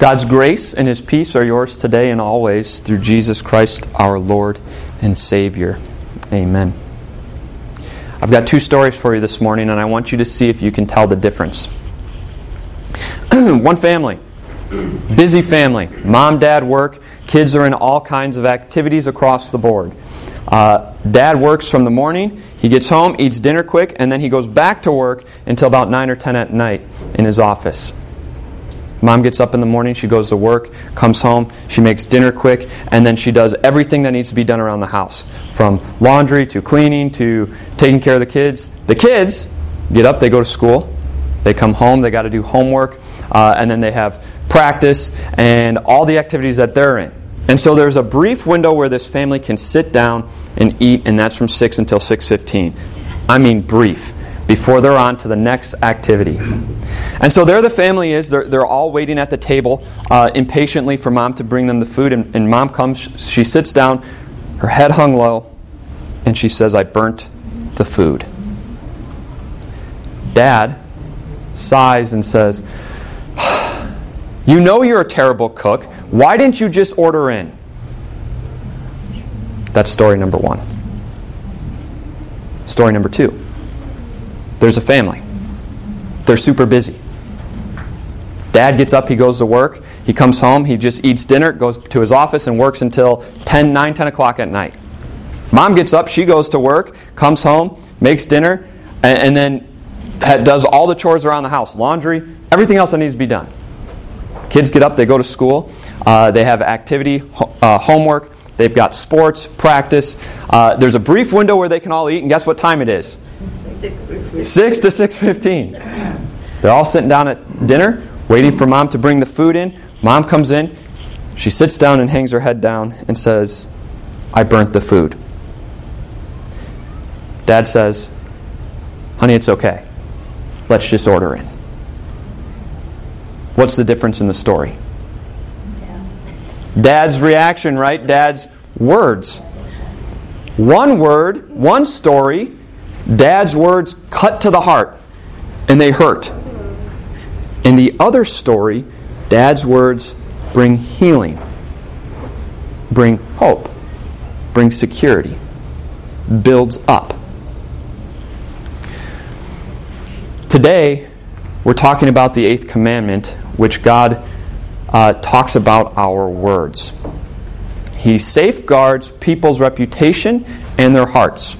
God's grace and His peace are yours today and always through Jesus Christ our Lord and Savior. Amen. I've got two stories for you this morning, and I want you to see if you can tell the difference. One family, busy family, mom, dad work, kids are in all kinds of activities across the board. Uh, dad works from the morning, he gets home, eats dinner quick, and then he goes back to work until about 9 or 10 at night in his office. Mom gets up in the morning, she goes to work, comes home, she makes dinner quick, and then she does everything that needs to be done around the house from laundry to cleaning to taking care of the kids. The kids get up, they go to school, they come home, they got to do homework, uh, and then they have practice and all the activities that they're in. And so there's a brief window where this family can sit down and eat, and that's from 6 until 6.15. I mean brief before they're on to the next activity. And so there the family is. They're, they're all waiting at the table uh, impatiently for mom to bring them the food. And, and mom comes, she sits down, her head hung low, and she says, I burnt the food. Dad sighs and says, You know you're a terrible cook. Why didn't you just order in? That's story number one. Story number two. There's a family. They're super busy. Dad gets up, he goes to work. He comes home, he just eats dinner, goes to his office, and works until 10, 9, 10 o'clock at night. Mom gets up, she goes to work, comes home, makes dinner, and, and then does all the chores around the house laundry, everything else that needs to be done. Kids get up, they go to school, uh, they have activity, uh, homework, they've got sports, practice. Uh, there's a brief window where they can all eat, and guess what time it is? Six to six fifteen. They're all sitting down at dinner, waiting for mom to bring the food in. Mom comes in. She sits down and hangs her head down and says, I burnt the food. Dad says, Honey, it's okay. Let's just order in. What's the difference in the story? Dad's reaction, right? Dad's words. One word, one story, Dad's words cut to the heart and they hurt. In the other story, Dad's words bring healing, bring hope, bring security, builds up. Today, we're talking about the eighth commandment, which God uh, talks about our words. He safeguards people's reputation and their hearts.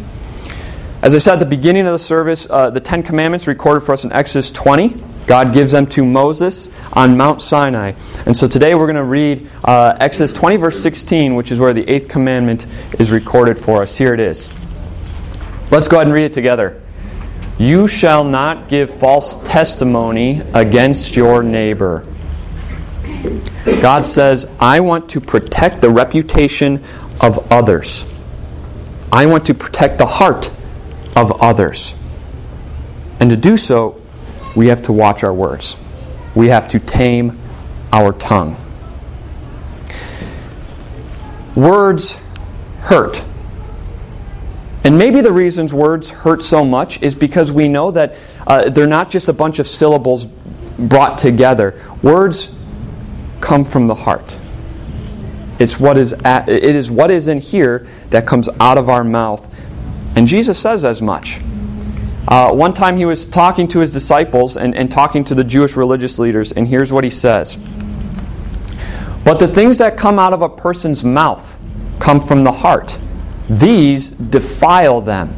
As I said at the beginning of the service, uh, the Ten Commandments recorded for us in Exodus 20. God gives them to Moses on Mount Sinai. And so today we're going to read uh, Exodus 20, verse 16, which is where the eighth commandment is recorded for us. Here it is. Let's go ahead and read it together. You shall not give false testimony against your neighbor. God says, I want to protect the reputation of others. I want to protect the heart of others. And to do so, we have to watch our words. We have to tame our tongue. Words hurt. And maybe the reasons words hurt so much is because we know that uh, they're not just a bunch of syllables brought together. Words come from the heart. It's what is at, it is what is in here that comes out of our mouth and Jesus says as much. Uh, one time he was talking to his disciples and, and talking to the Jewish religious leaders, and here's what he says But the things that come out of a person's mouth come from the heart, these defile them.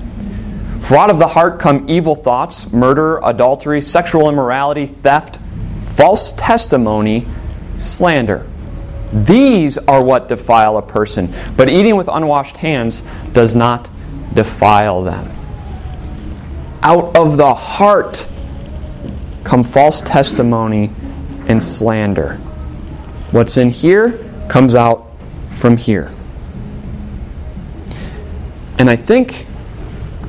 For out of the heart come evil thoughts, murder, adultery, sexual immorality, theft, false testimony, slander. These are what defile a person. But eating with unwashed hands does not defile them. Out of the heart come false testimony and slander. What's in here comes out from here. And I think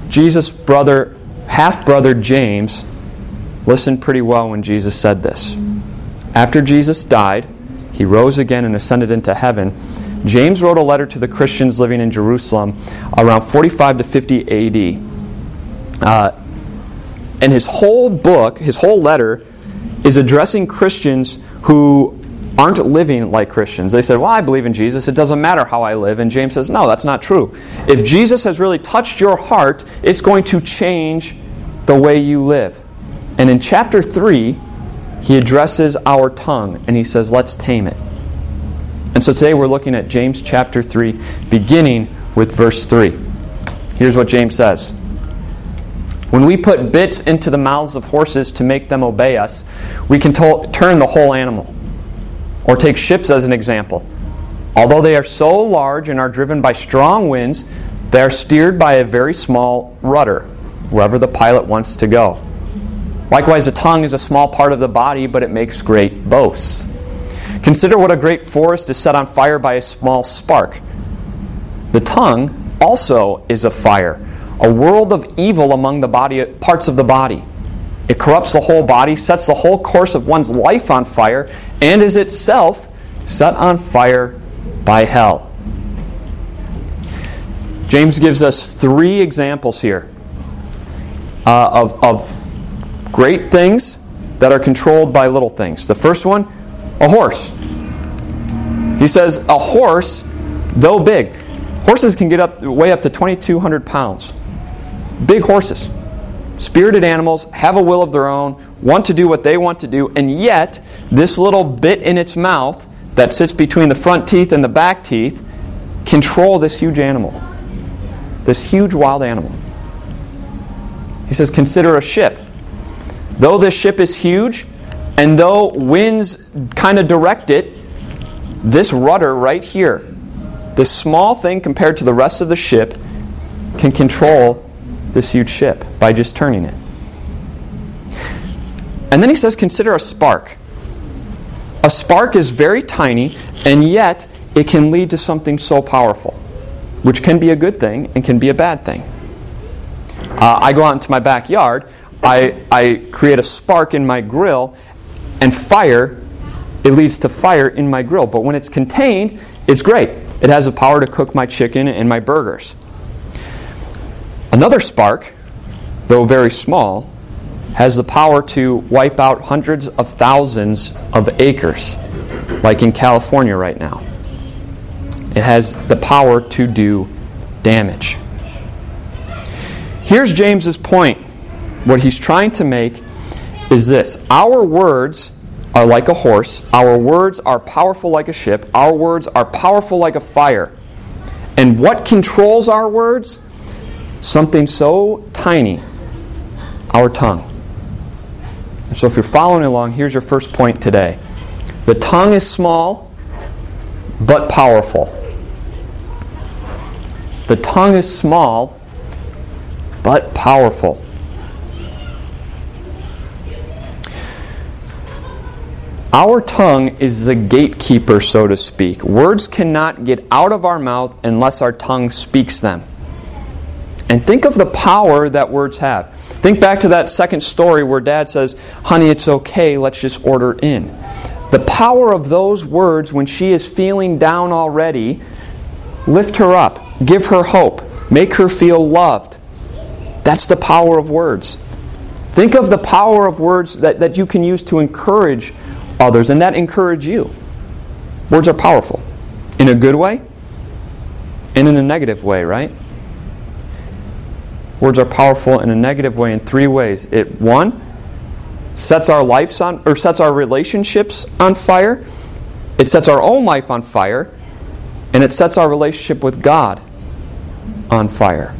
Jesus' brother, half brother James, listened pretty well when Jesus said this. After Jesus died, he rose again and ascended into heaven. James wrote a letter to the Christians living in Jerusalem around 45 to 50 AD. Uh, and his whole book, his whole letter, is addressing Christians who aren't living like Christians. They said, Well, I believe in Jesus. It doesn't matter how I live. And James says, No, that's not true. If Jesus has really touched your heart, it's going to change the way you live. And in chapter 3, he addresses our tongue and he says, Let's tame it. And so today we're looking at James chapter 3, beginning with verse 3. Here's what James says When we put bits into the mouths of horses to make them obey us, we can to- turn the whole animal. Or take ships as an example. Although they are so large and are driven by strong winds, they are steered by a very small rudder, wherever the pilot wants to go. Likewise, the tongue is a small part of the body, but it makes great boasts. Consider what a great forest is set on fire by a small spark. The tongue also is a fire, a world of evil among the body parts of the body. It corrupts the whole body, sets the whole course of one's life on fire, and is itself set on fire by hell. James gives us three examples here uh, of, of great things that are controlled by little things. The first one, a horse. He says, a horse, though big, horses can get up weigh up to 2,200 pounds. Big horses spirited animals have a will of their own, want to do what they want to do, and yet this little bit in its mouth that sits between the front teeth and the back teeth control this huge animal. This huge wild animal. He says, consider a ship. Though this ship is huge, and though winds kind of direct it, this rudder right here, this small thing compared to the rest of the ship, can control this huge ship by just turning it. And then he says, consider a spark. A spark is very tiny, and yet it can lead to something so powerful, which can be a good thing and can be a bad thing. Uh, I go out into my backyard, I, I create a spark in my grill, and fire, it leads to fire in my grill. But when it's contained, it's great. It has the power to cook my chicken and my burgers. Another spark, though very small, has the power to wipe out hundreds of thousands of acres, like in California right now. It has the power to do damage. Here's James's point. What he's trying to make is this Our words are like a horse, our words are powerful like a ship, our words are powerful like a fire. And what controls our words? something so tiny, our tongue. So, if you're following along, here's your first point today. The tongue is small, but powerful. The tongue is small, but powerful. Our tongue is the gatekeeper, so to speak. Words cannot get out of our mouth unless our tongue speaks them. And think of the power that words have. Think back to that second story where dad says, Honey, it's okay, let's just order in. The power of those words when she is feeling down already, lift her up, give her hope, make her feel loved. That's the power of words. Think of the power of words that, that you can use to encourage others and that encourage you. Words are powerful in a good way and in a negative way, right? Words are powerful in a negative way in three ways. It one sets our lives on or sets our relationships on fire. It sets our own life on fire, and it sets our relationship with God on fire.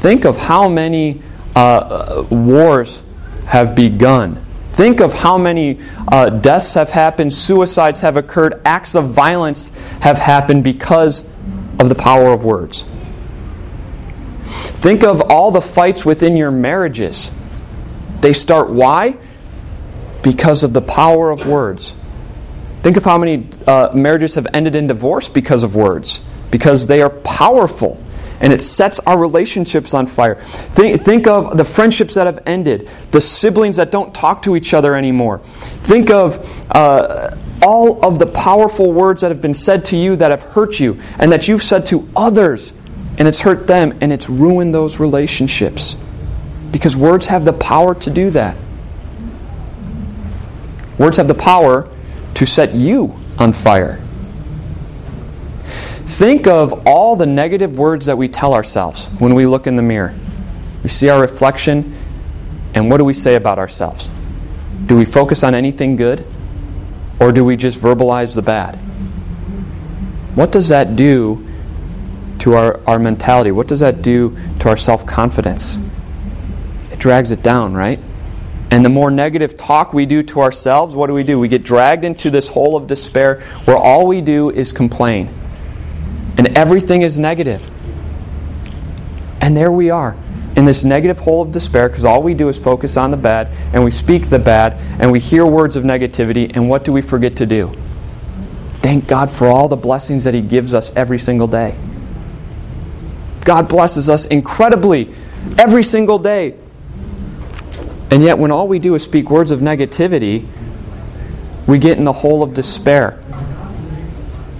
Think of how many uh, uh wars have begun. Think of how many uh, deaths have happened, suicides have occurred, acts of violence have happened because of the power of words. Think of all the fights within your marriages. They start why? Because of the power of words. Think of how many uh, marriages have ended in divorce because of words, because they are powerful and it sets our relationships on fire. Think, think of the friendships that have ended, the siblings that don't talk to each other anymore. Think of uh, all of the powerful words that have been said to you that have hurt you and that you've said to others and it's hurt them and it's ruined those relationships because words have the power to do that. Words have the power to set you on fire. Think of all the negative words that we tell ourselves when we look in the mirror. We see our reflection, and what do we say about ourselves? Do we focus on anything good, or do we just verbalize the bad? What does that do to our, our mentality? What does that do to our self confidence? It drags it down, right? And the more negative talk we do to ourselves, what do we do? We get dragged into this hole of despair where all we do is complain. And everything is negative. And there we are in this negative hole of despair because all we do is focus on the bad and we speak the bad and we hear words of negativity. And what do we forget to do? Thank God for all the blessings that He gives us every single day. God blesses us incredibly every single day. And yet, when all we do is speak words of negativity, we get in the hole of despair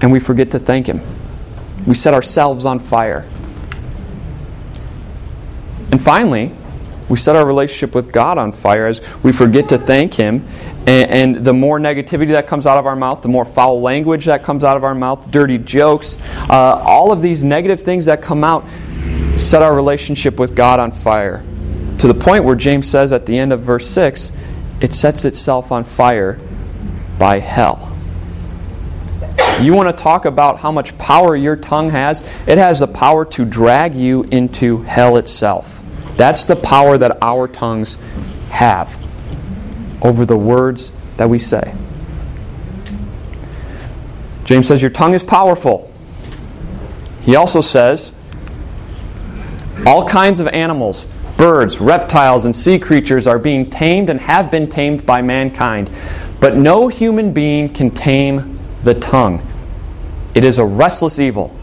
and we forget to thank Him. We set ourselves on fire. And finally, we set our relationship with God on fire as we forget to thank Him. And, and, the more negativity that comes out of our mouth, the more foul language that comes out of our mouth, dirty jokes, uh, all of these negative things that come out set our relationship with God on fire to the point where James says at the end of verse 6 it sets itself on fire by hell. You want to talk about how much power your tongue has? It has the power to drag you into hell itself. That's the power that our tongues have over the words that we say. James says, Your tongue is powerful. He also says, All kinds of animals birds, reptiles, and sea creatures are being tamed and have been tamed by mankind. But no human being can tame the tongue. It is a restless evil,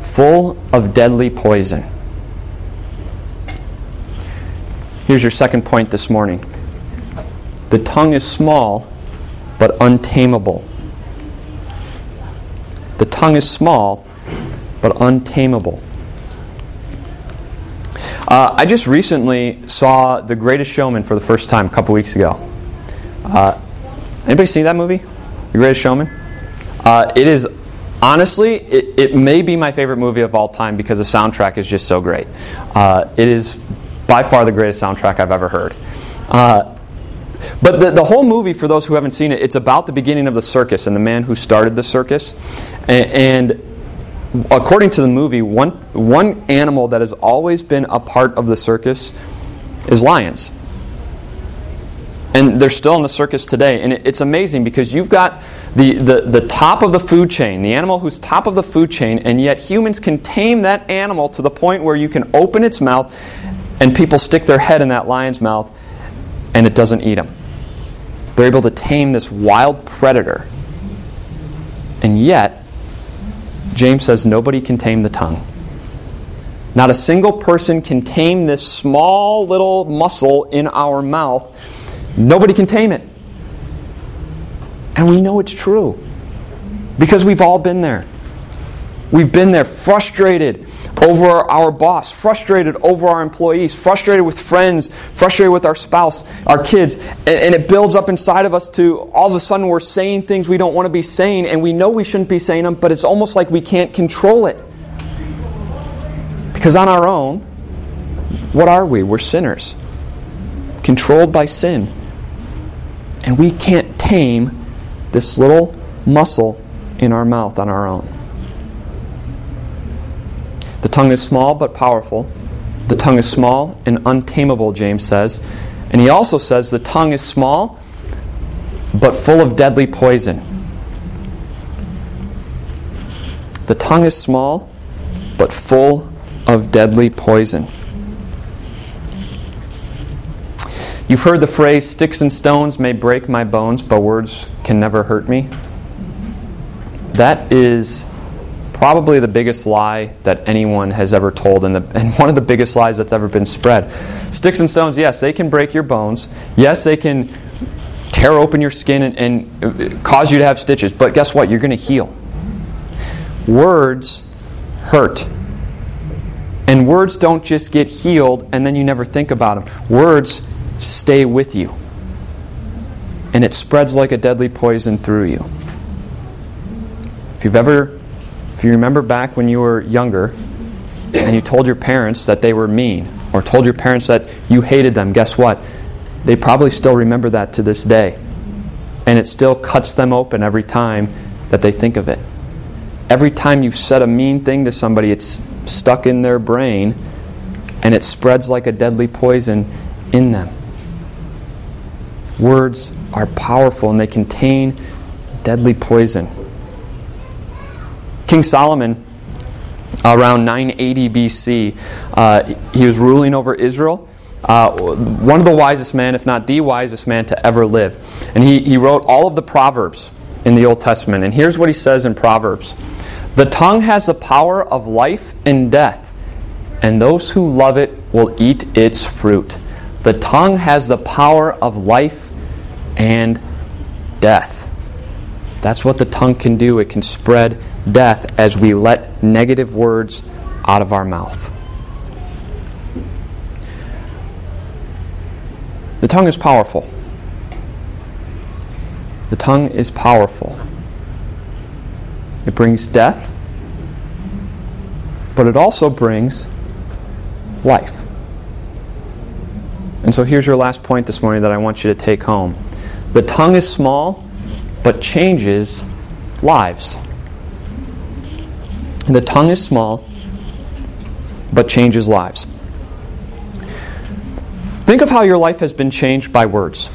full of deadly poison. Here's your second point this morning the tongue is small, but untamable. The tongue is small, but untamable. Uh, I just recently saw The Greatest Showman for the first time a couple weeks ago. Uh, anybody seen that movie, The Greatest Showman? Uh, it is honestly, it, it, may be my favorite movie of all time because the soundtrack is just so great. Uh, it is by far the greatest soundtrack I've ever heard. Uh, but the, the whole movie, for those who haven't seen it, it's about the beginning of the circus and the man who started the circus. and, and according to the movie, one, one animal that has always been a part of the circus is lions. And they're still in the circus today. And it's amazing because you've got the, the, the top of the food chain, the animal who's top of the food chain, and yet humans can tame that animal to the point where you can open its mouth and people stick their head in that lion's mouth and it doesn't eat them. They're able to tame this wild predator. And yet, James says nobody can tame the tongue. Not a single person can tame this small little muscle in our mouth. Nobody can tame it. And we know it's true because we've all been there. We've been there frustrated over our boss, frustrated over our employees, frustrated with friends, frustrated with our spouse, our kids. And, it builds up inside of us to all of a sudden we're saying things we don't want to be saying and we know we shouldn't be saying them, but it's almost like we can't control it. Because on our own, what are we? We're sinners, controlled by sin. And we can't tame this little muscle in our mouth on our own. The tongue is small but powerful. The tongue is small and untamable, James says. And he also says the tongue is small but full of deadly poison. The tongue is small but full of deadly poison. You've heard the phrase, sticks and stones may break my bones, but words can never hurt me. That is probably the biggest lie that anyone has ever told, and, the, and one of the biggest lies that's ever been spread. Sticks and stones, yes, they can break your bones. Yes, they can tear open your skin and, and uh, cause you to have stitches, but guess what? You're going to heal. Words hurt. And words don't just get healed and then you never think about them. Words stay with you. and it spreads like a deadly poison through you. If you've ever, if you remember back when you were younger and you told your parents that they were mean, or told your parents that you hated them, guess what? They probably still remember that to this day. And it still cuts them open every time that they think of it. Every time you've said a mean thing to somebody, it's stuck in their brain and it spreads like a deadly poison in them. Words are powerful and they contain deadly poison. King Solomon, around 980 BC, uh, he was ruling over Israel. Uh, one of the wisest men, if not the wisest man to ever live. And he, he wrote all of the Proverbs in the Old Testament. And here's what he says in Proverbs The tongue has the power of life and death and those who love it will eat its fruit. The tongue has the power of life and death. That's what the tongue can do. It can spread death as we let negative words out of our mouth. The tongue is powerful. The tongue is powerful. It brings death, but it also brings life. And so here's your last point this morning that I want you to take home. The tongue is small, but changes lives. The tongue is small, but changes lives. Think of how your life has been changed by words.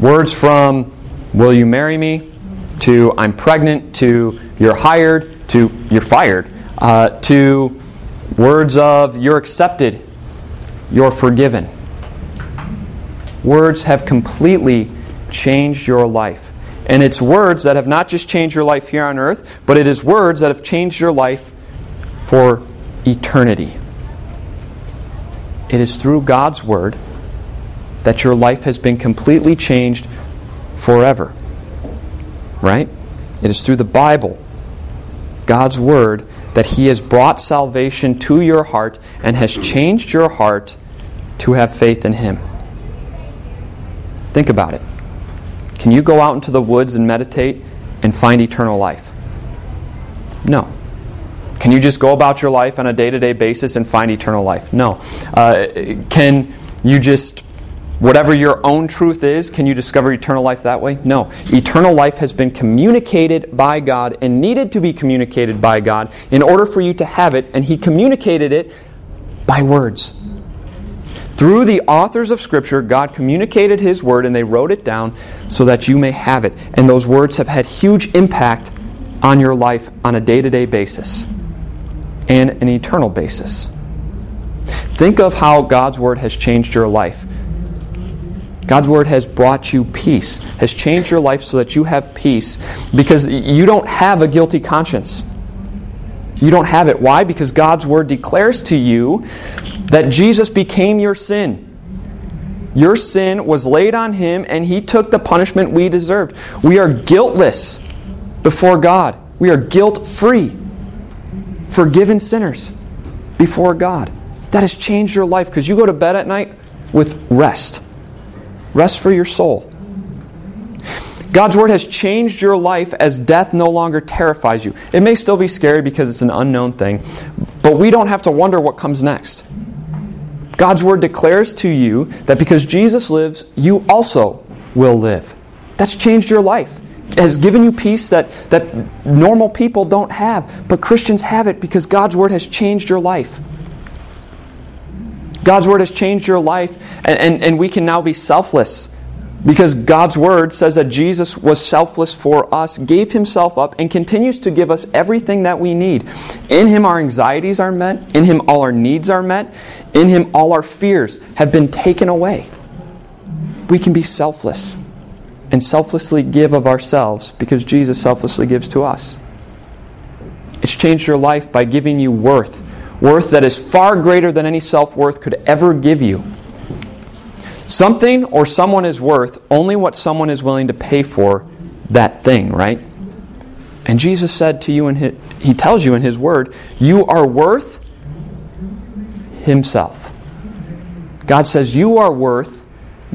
Words from, will you marry me, to I'm pregnant, to you're hired, to you're fired, uh, to Words of you're accepted, you're forgiven. Words have completely changed your life. And it's words that have not just changed your life here on earth, but it is words that have changed your life for eternity. It is through God's Word that your life has been completely changed forever. Right? It is through the Bible, God's Word, that He has brought salvation to your heart and has changed your heart to have faith in Him. Think about it. Can you go out into the woods and meditate and find eternal life? No. Can you just go about your life on a day to day basis and find eternal life? No. Uh, can you just whatever your own truth is, can you discover eternal life that way? No. Eternal life has been communicated by God and needed to be communicated by God in order for you to have it, and He communicated it by words. Through the authors of Scripture, God communicated His Word and they wrote it down so that you may have it. And those words have had huge impact on your life on a day to day basis and an eternal basis. Think of how God's Word has changed your life. God's word has brought you peace, has changed your life so that you have peace because you don't have a guilty conscience. You don't have it. Why? Because God's word declares to you that Jesus became your sin. Your sin was laid on him and he took the punishment we deserved. We are guiltless before God. We are guilt free, forgiven sinners before God. That has changed your life because you go to bed at night with rest. Rest for your soul. God's word has changed your life as death no longer terrifies you. It may still be scary because it's an unknown thing, but we don't have to wonder what comes next. God's word declares to you that because Jesus lives, you also will live. That's changed your life. It has given you peace that, that normal people don't have, but Christians have it because God's word has changed your life. God's word has changed your life, and, and, and we can now be selfless. Because God's word says that Jesus was selfless for us, gave himself up, and continues to give us everything that we need. In him, our anxieties are met. In him, all our needs are met. In him, all our fears have been taken away. We can be selfless and selflessly give of ourselves because Jesus selflessly gives to us. It's changed your life by giving you worth worth that is far greater than any self worth could ever give you. Something or someone is worth only what someone is willing to pay for that thing, right? And Jesus said to you, and He tells you in His Word, you are worth Himself. God says you are worth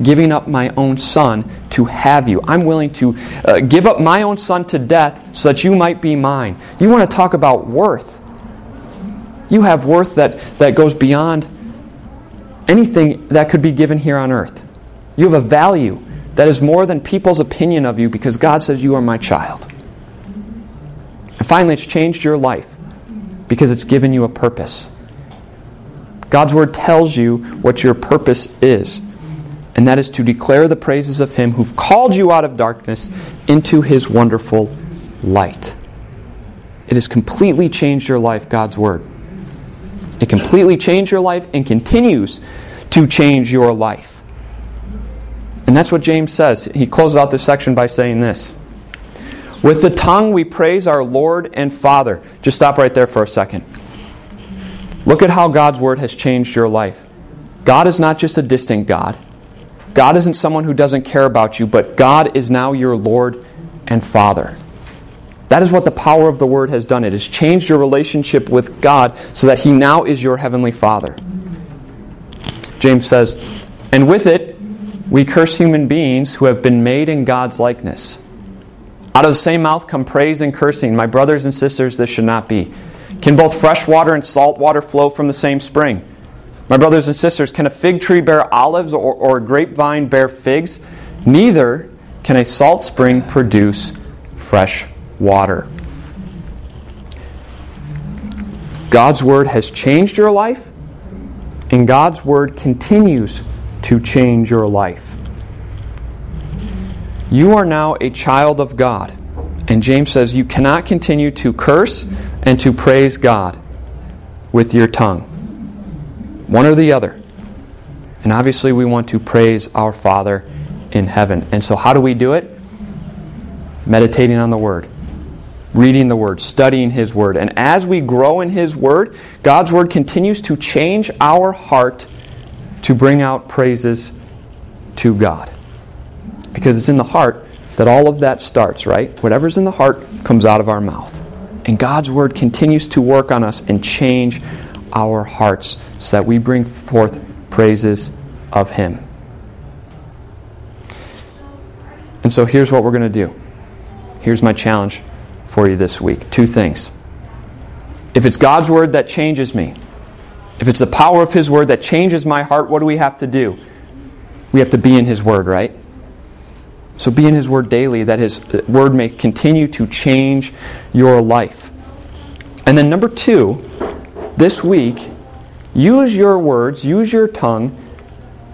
giving up my own son to have you. I'm willing to uh, give up my own son to death so that you might be mine. You want to talk about worth? You have worth that, that goes beyond anything that could be given here on earth. You have a value that is more than people's opinion of you because God says you are my child. And finally, it's changed your life because it's given you a purpose. God's Word tells you what your purpose is, and that is to declare the praises of Him who've called you out of darkness into His wonderful light. It has completely changed your life, God's Word. It completely changed your life and continues to change your life. And that's what James says. He closes out this section by saying this With the tongue we praise our Lord and Father. Just stop right there for a second. Look at how God's Word has changed your life. God is not just a distant God. God isn't someone who doesn't care about you, but God is now your Lord and Father. That is what the power of the Word has done. It has changed your relationship with God so that He now is your Heavenly Father. James says, And with it, we curse human beings who have been made in God's likeness. Out of the same mouth come praise and cursing. My brothers and sisters, this should not be. Can both fresh water and salt water flow from the same spring? My brothers and sisters, can a fig tree bear olives or, or a grapevine bear figs? Neither can a salt spring produce fresh water. God's Word has changed your life, and God's Word continues to change your life. You are now a child of God. And James says you cannot continue to curse and to praise God with your tongue. One or the other. And obviously, we want to praise our Father in heaven. And so, how do we do it? Meditating on the Word reading the Word, studying His Word. And as we grow in His Word, God's Word continues to change our heart to bring out praises to God. Because it's in the heart that all of that starts, right? Whatever's in the heart comes out of our mouth. And God's Word continues to work on us and change our hearts so that we bring forth praises of Him. And so here's what we're going to do. Here's my challenge for you this week. Two things. If it's God's Word that changes me, if it's the power of His Word that changes my heart, what do we have to do? We have to be in His Word, right? So be in His Word daily, that His Word may continue to change your life. And then, number two, this week, use your words, use your tongue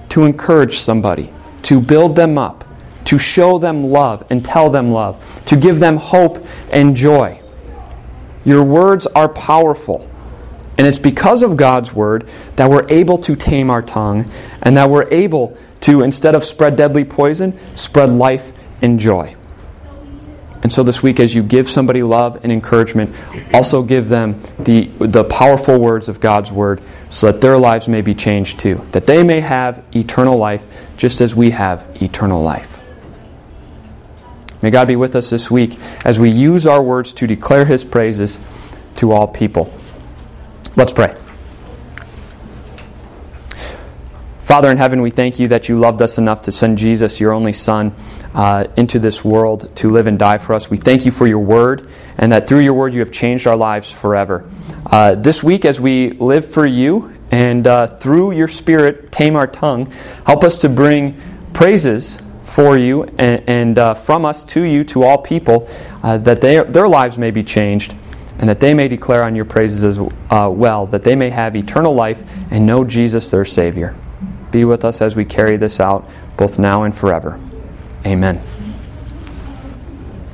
to encourage somebody, to build them up to show them love and tell them love, to give them hope and joy. Your words are powerful. And it's because of God's word that we're able to tame our tongue and that we're able to, instead of spread deadly poison, spread life and joy. And so this week, as you give somebody love and encouragement, also give them the, the powerful words of God's word so that their lives may be changed too, that they may have eternal life just as we have eternal life. May God be with us this week as we use our words to declare His praises to all people. Let's pray. Father in heaven, we thank you that you loved us enough to send Jesus, your only Son, uh, into this world to live and die for us. We thank you for your word, and that through your word you have changed our lives forever. Uh, this week, as we live for you and uh, through your Spirit tame our tongue, help us to bring praises for you and, and uh, from us to you, to all people, uh, that they, their lives may be changed and that they may declare on your praises as uh, well, that they may have eternal life and know Jesus their Savior. Be with us as we carry this out, both now and forever. Amen.